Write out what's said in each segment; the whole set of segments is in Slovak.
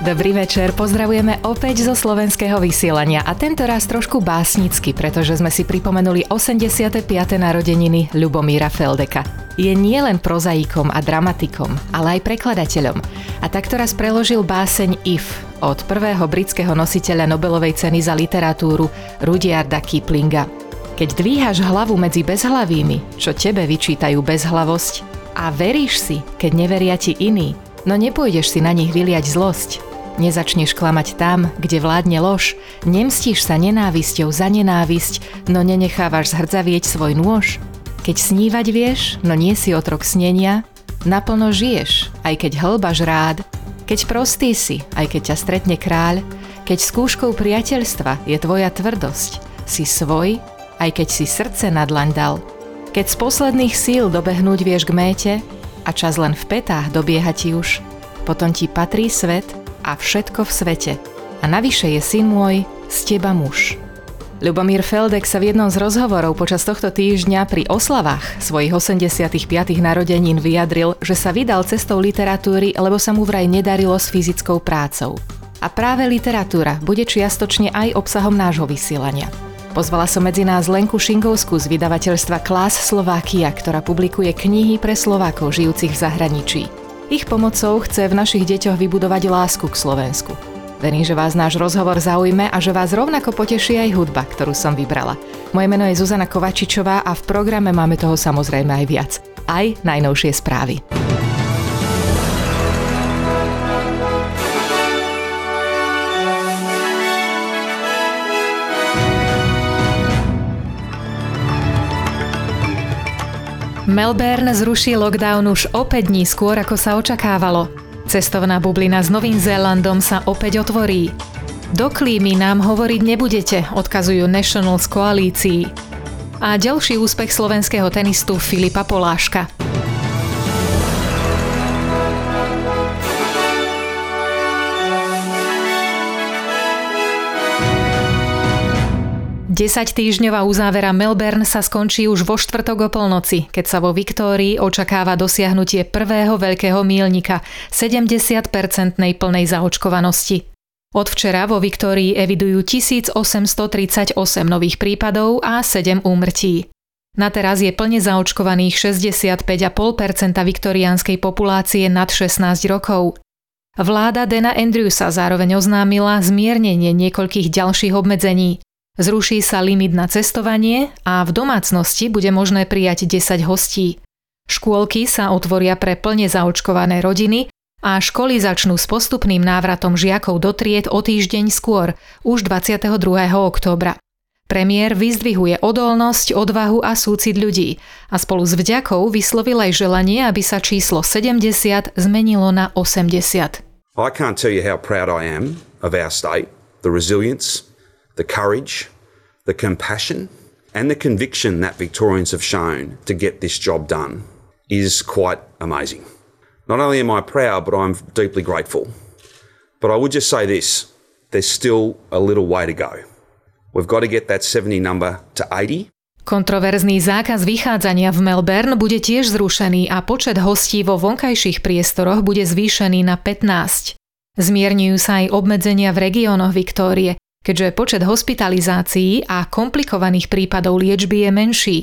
Dobrý večer, pozdravujeme opäť zo slovenského vysielania a tento raz trošku básnicky, pretože sme si pripomenuli 85. narodeniny Ľubomíra Feldeka. Je nielen prozaikom a dramatikom, ale aj prekladateľom. A takto raz preložil báseň If od prvého britského nositeľa Nobelovej ceny za literatúru Rudyarda Kiplinga. Keď dvíhaš hlavu medzi bezhlavými, čo tebe vyčítajú bezhlavosť, a veríš si, keď neveria ti iní, no nepôjdeš si na nich vyliať zlosť, Nezačneš klamať tam, kde vládne lož, nemstíš sa nenávisťou za nenávisť, no nenechávaš zhrdzavieť svoj nôž. Keď snívať vieš, no nie si otrok snenia, naplno žiješ, aj keď hlbaš rád, keď prostý si, aj keď ťa stretne kráľ, keď skúškou priateľstva je tvoja tvrdosť, si svoj, aj keď si srdce na dlaň dal. Keď z posledných síl dobehnúť vieš k méte a čas len v petách dobieha ti už, potom ti patrí svet a všetko v svete. A navyše je syn môj, z teba muž. Ľubomír Feldek sa v jednom z rozhovorov počas tohto týždňa pri oslavách svojich 85. narodenín vyjadril, že sa vydal cestou literatúry, lebo sa mu vraj nedarilo s fyzickou prácou. A práve literatúra bude čiastočne aj obsahom nášho vysielania. Pozvala som medzi nás Lenku Šingovskú z vydavateľstva Klas Slovakia, ktorá publikuje knihy pre Slovákov žijúcich v zahraničí. Ich pomocou chce v našich deťoch vybudovať lásku k Slovensku. Verím, že vás náš rozhovor zaujme a že vás rovnako poteší aj hudba, ktorú som vybrala. Moje meno je Zuzana Kovačičová a v programe máme toho samozrejme aj viac. Aj najnovšie správy. Melbourne zruší lockdown už opäť dní skôr, ako sa očakávalo. Cestovná bublina s Novým Zélandom sa opäť otvorí. Do klímy nám hovoriť nebudete, odkazujú Nationals koalícii. A ďalší úspech slovenského tenistu Filipa Poláška. 10-týždňová uzávera Melbourne sa skončí už vo štvrtok o polnoci, keď sa vo Viktórii očakáva dosiahnutie prvého veľkého mílnika 70-percentnej plnej zaočkovanosti. Od včera vo Viktórii evidujú 1838 nových prípadov a 7 úmrtí. Na teraz je plne zaočkovaných 65,5% viktoriánskej populácie nad 16 rokov. Vláda Dena Andrewsa zároveň oznámila zmiernenie niekoľkých ďalších obmedzení. Zruší sa limit na cestovanie a v domácnosti bude možné prijať 10 hostí. Škôlky sa otvoria pre plne zaočkované rodiny a školy začnú s postupným návratom žiakov do tried o týždeň skôr, už 22. októbra. Premiér vyzdvihuje odolnosť, odvahu a súcit ľudí a spolu s vďakou vyslovil aj želanie, aby sa číslo 70 zmenilo na 80. I can't tell you how proud I am of our state, the resilience, the courage, the compassion, and the conviction that Victorians have shown to get this job done is quite amazing. Not only am I proud, but I'm deeply grateful. But I would just say this there's still a little way to go. We've got to get that 70 number to 80. Kontroverzný zákaz vychádzania v Melbourne bude tiež zrušený a počet hostí vo vonkajších priestoroch bude zvýšený na 15. Zmierňujú sa aj obmedzenia v regiónoch Viktórie, keďže počet hospitalizácií a komplikovaných prípadov liečby je menší,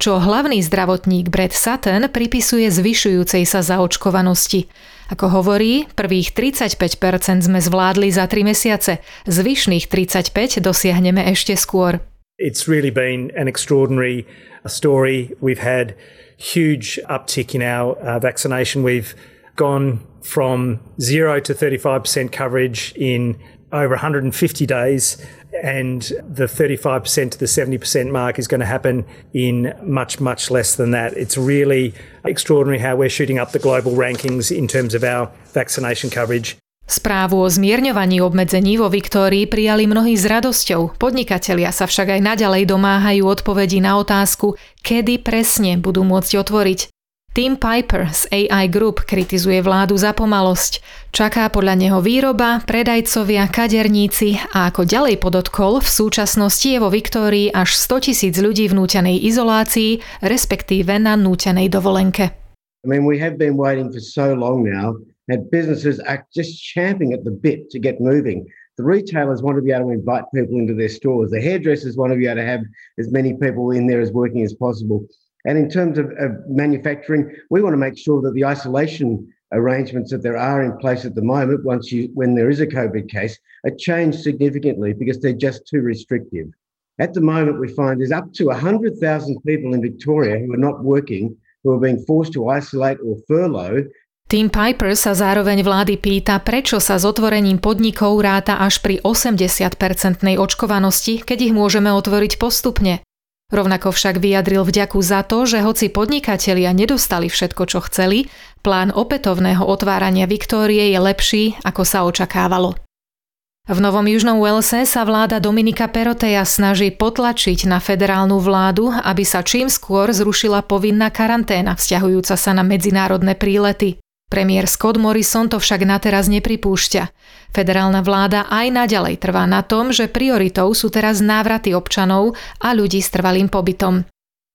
čo hlavný zdravotník Brad Sutton pripisuje zvyšujúcej sa zaočkovanosti. Ako hovorí, prvých 35% sme zvládli za 3 mesiace, zvyšných 35 dosiahneme ešte skôr. It's really been an extraordinary story. We've had huge uptick in our uh, vaccination. We've gone from 0 to 35% coverage in over 150 days and the 35% to the 70% mark is going to happen in much, much less than that. It's really extraordinary how we're shooting up the global rankings in terms of our vaccination coverage. Správu o zmierňovaní obmedzení vo Viktórii prijali mnohí s radosťou. Podnikatelia sa však aj naďalej domáhajú odpovedí na otázku, kedy presne budú môcť otvoriť. Tim Piper z AI Group kritizuje vládu za pomalosť. Čaká podľa neho výroba, predajcovia, kaderníci a ako ďalej podotkol, v súčasnosti je vo Viktórii až 100 tisíc ľudí v nútenej izolácii, respektíve na nútenej dovolenke. I mean, we have been waiting for so long now, and businesses are just champing at the bit to get moving. The retailers want to be able to invite people into their stores. The hairdressers want to be able to have as many people in there as working as possible. And in terms of, of manufacturing, we want to make sure that the isolation arrangements that there are in place at the moment, once you when there is a COVID case, are changed significantly because they're just too restrictive. At the moment, we find there's up to 100,000 people in Victoria who are not working, who are being forced to isolate or furlough Tim Piper sa zároveň vlády pýta, prečo sa s otvorením podnikov ráta až pri 80-percentnej očkovanosti, keď ich môžeme otvoriť postupne. Rovnako však vyjadril vďaku za to, že hoci podnikatelia nedostali všetko, čo chceli, plán opätovného otvárania Viktórie je lepší, ako sa očakávalo. V Novom Južnom Walese sa vláda Dominika Peroteja snaží potlačiť na federálnu vládu, aby sa čím skôr zrušila povinná karanténa vzťahujúca sa na medzinárodné prílety. Premiér Scott Morrison to však na teraz nepripúšťa. Federálna vláda aj naďalej trvá na tom, že prioritou sú teraz návraty občanov a ľudí s trvalým pobytom.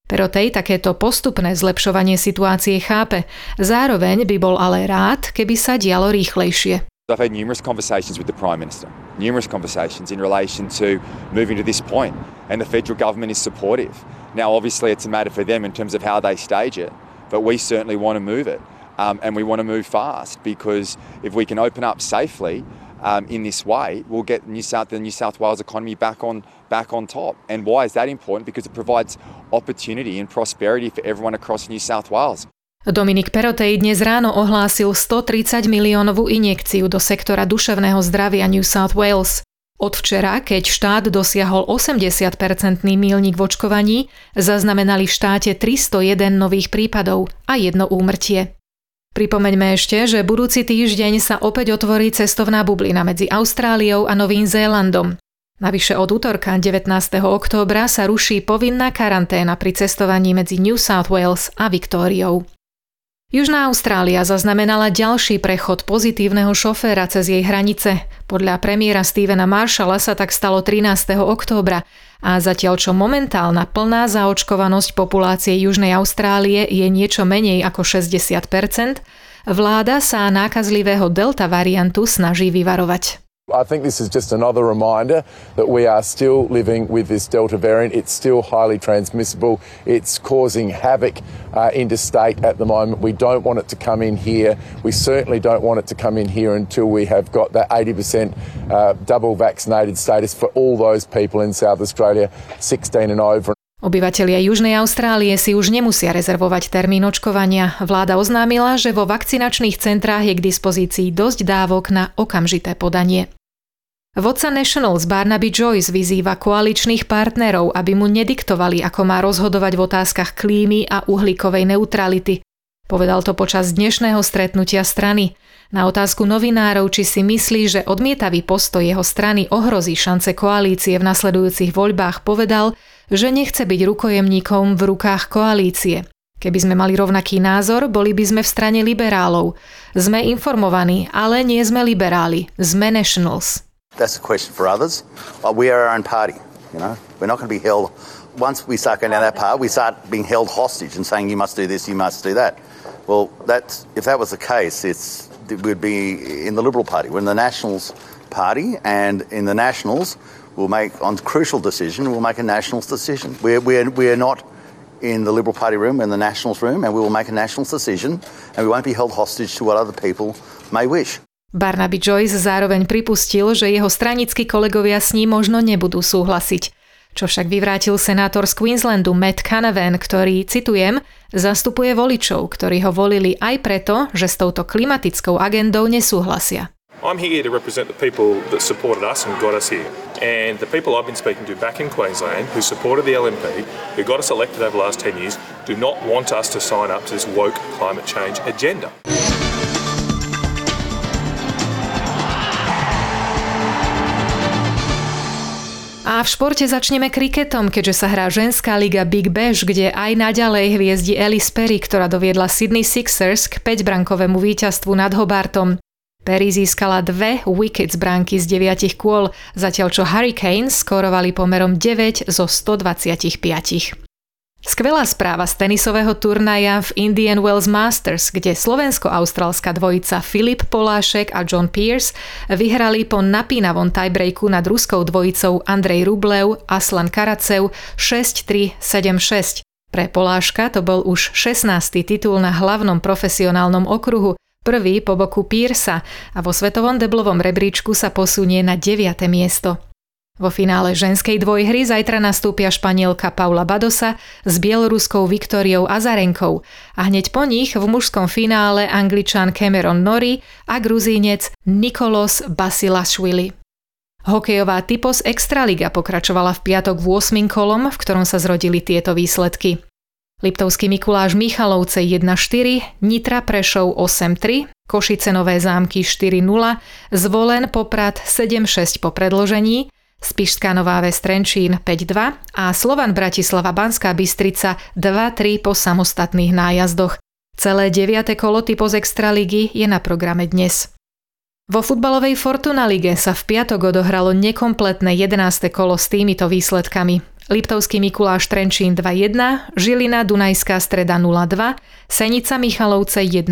Perotej takéto postupné zlepšovanie situácie chápe, zároveň by bol ale rád, keby sa dialo rýchlejšie. I've had numerous conversations with the Prime Minister, numerous conversations in relation to moving to this point, and the federal government is supportive. Now, obviously, it's a matter for them in terms of how they stage it, but we certainly want to move it. Um, and we want to move fast because if we can open up safely um, in this way, we'll get New South, the New South Wales economy back on, back on top. And why is that important? Because it provides opportunity and prosperity for everyone across New South Wales. Dominik Perotej dnes ráno ohlásil 130 miliónovú injekciu do sektora duševného zdravia New South Wales. Od včera, keď štát dosiahol 80-percentný mílnik v očkovaní, zaznamenali v štáte 301 nových prípadov a jedno úmrtie. Pripomeňme ešte, že budúci týždeň sa opäť otvorí cestovná bublina medzi Austráliou a Novým Zélandom. Navyše od útorka 19. októbra sa ruší povinná karanténa pri cestovaní medzi New South Wales a Viktóriou. Južná Austrália zaznamenala ďalší prechod pozitívneho šoféra cez jej hranice. Podľa premiéra Stevena Marshalla sa tak stalo 13. októbra a zatiaľ čo momentálna plná zaočkovanosť populácie Južnej Austrálie je niečo menej ako 60%, vláda sa nákazlivého delta variantu snaží vyvarovať. I think this is just another reminder that we are still living with this Delta variant. It's still highly transmissible. It's causing havoc uh, interstate at the moment. We don't want it to come in here. We certainly don't want it to come in here until we have got that 80% uh, double vaccinated status for all those people in South Australia, 16 and over. Obyvatelia Južnej Austrálie si už nemusia rezervovať termín očkovania. Vláda oznámila, že vo vakcinačných centrách je k dispozícii dosť dávok na okamžité podanie. Vodca Nationals Barnaby Joyce vyzýva koaličných partnerov, aby mu nediktovali, ako má rozhodovať v otázkach klímy a uhlíkovej neutrality. Povedal to počas dnešného stretnutia strany. Na otázku novinárov, či si myslí, že odmietavý postoj jeho strany ohrozí šance koalície v nasledujúcich voľbách, povedal, že nechce byť rukojemníkom v rukách koalície. Keby sme mali rovnaký názor, boli by sme v strane liberálov. Sme informovaní, ale nie sme liberáli. Sme nationals. That's a question for others. We are our own party. You know, we're not going to be held. Once we start going down that path, we start being held hostage and saying you must do this, you must do that. Well, that's if that was the case, it's we'd be in the Liberal Party. We're in the Nationals Party, and in the Nationals, we'll make on crucial decision. We'll make a Nationals decision. We're we're we're not in the Liberal Party room, in the Nationals room, and we will make a Nationals decision, and we won't be held hostage to what other people may wish. Barnaby Joyce zároveň pripustil, že jeho stranickí kolegovia s ním možno nebudú súhlasiť. Čo však vyvrátil senátor z Queenslandu Matt Canavan, ktorý, citujem, zastupuje voličov, ktorí ho volili aj preto, že s touto klimatickou agendou nesúhlasia. I'm here to represent the people that supported us and got us here. And the people I've been speaking to back in Queensland who supported the LNP, who got us elected over the last 10 years, do not want us to sign up to this woke climate change agenda. A v športe začneme kriketom, keďže sa hrá ženská liga Big Bash, kde aj naďalej hviezdi Alice Perry, ktorá doviedla Sydney Sixers k 5-brankovému víťazstvu nad Hobartom. Perry získala dve wickets bránky z 9 kôl, zatiaľ čo Hurricanes skorovali pomerom 9 zo 125. Skvelá správa z tenisového turnaja v Indian Wells Masters, kde slovensko-austrálska dvojica Filip Polášek a John Pierce vyhrali po napínavom tiebreaku nad ruskou dvojicou Andrej Rublev a Aslan Karacev 6-3, 7-6. Pre Poláška to bol už 16. titul na hlavnom profesionálnom okruhu, prvý po boku Piersa a vo svetovom deblovom rebríčku sa posunie na 9. miesto. Vo finále ženskej dvojhry zajtra nastúpia Španielka Paula Badosa s bieloruskou Viktoriou Azarenkou a hneď po nich v mužskom finále Angličan Cameron Nori a Gruzínec Nikolos Basilašvili. Hokejová typos Extraliga pokračovala v piatok v 8. kolom, v ktorom sa zrodili tieto výsledky. Liptovský Mikuláš Michalovce 1-4, Nitra Prešov 8-3, Košice Nové zámky 4-0, Zvolen Poprad 7-6 po predložení, Spišská Nová Ves Trenčín 5-2 a Slovan Bratislava Banská Bystrica 2-3 po samostatných nájazdoch. Celé 9. kolo typo z Extraligy je na programe dnes. Vo futbalovej Fortuna lige sa v piatok odohralo nekompletné 11. kolo s týmito výsledkami. Liptovský Mikuláš Trenčín 2-1, Žilina Dunajská streda 0-2, Senica Michalovce 1-1,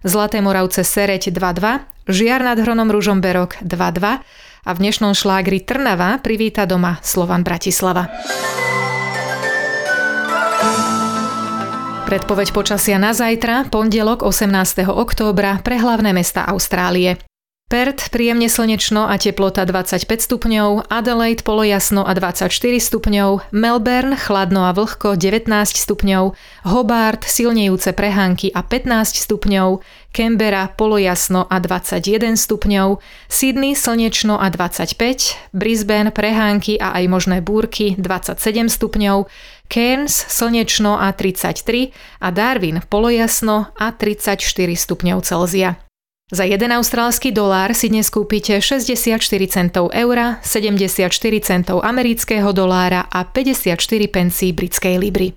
Zlaté Moravce Sereď 2-2, Žiar nad Hronom Ružomberok 2-2 a v dnešnom šlágri Trnava privíta doma Slovan Bratislava. Predpoveď počasia na zajtra, pondelok 18. októbra pre hlavné mesta Austrálie. Perth príjemne slnečno a teplota 25 stupňov, Adelaide polojasno a 24 stupňov, Melbourne chladno a vlhko 19 stupňov, Hobart silnejúce prehánky a 15 stupňov, Canberra polojasno a 21 stupňov, Sydney slnečno a 25, Brisbane prehánky a aj možné búrky 27 stupňov, Cairns slnečno a 33 a Darwin polojasno a 34 stupňov Celzia. Za 1 austrálsky dolár si dnes kúpite 64 centov eura, 74 centov amerického dolára a 54 pencí britskej libry.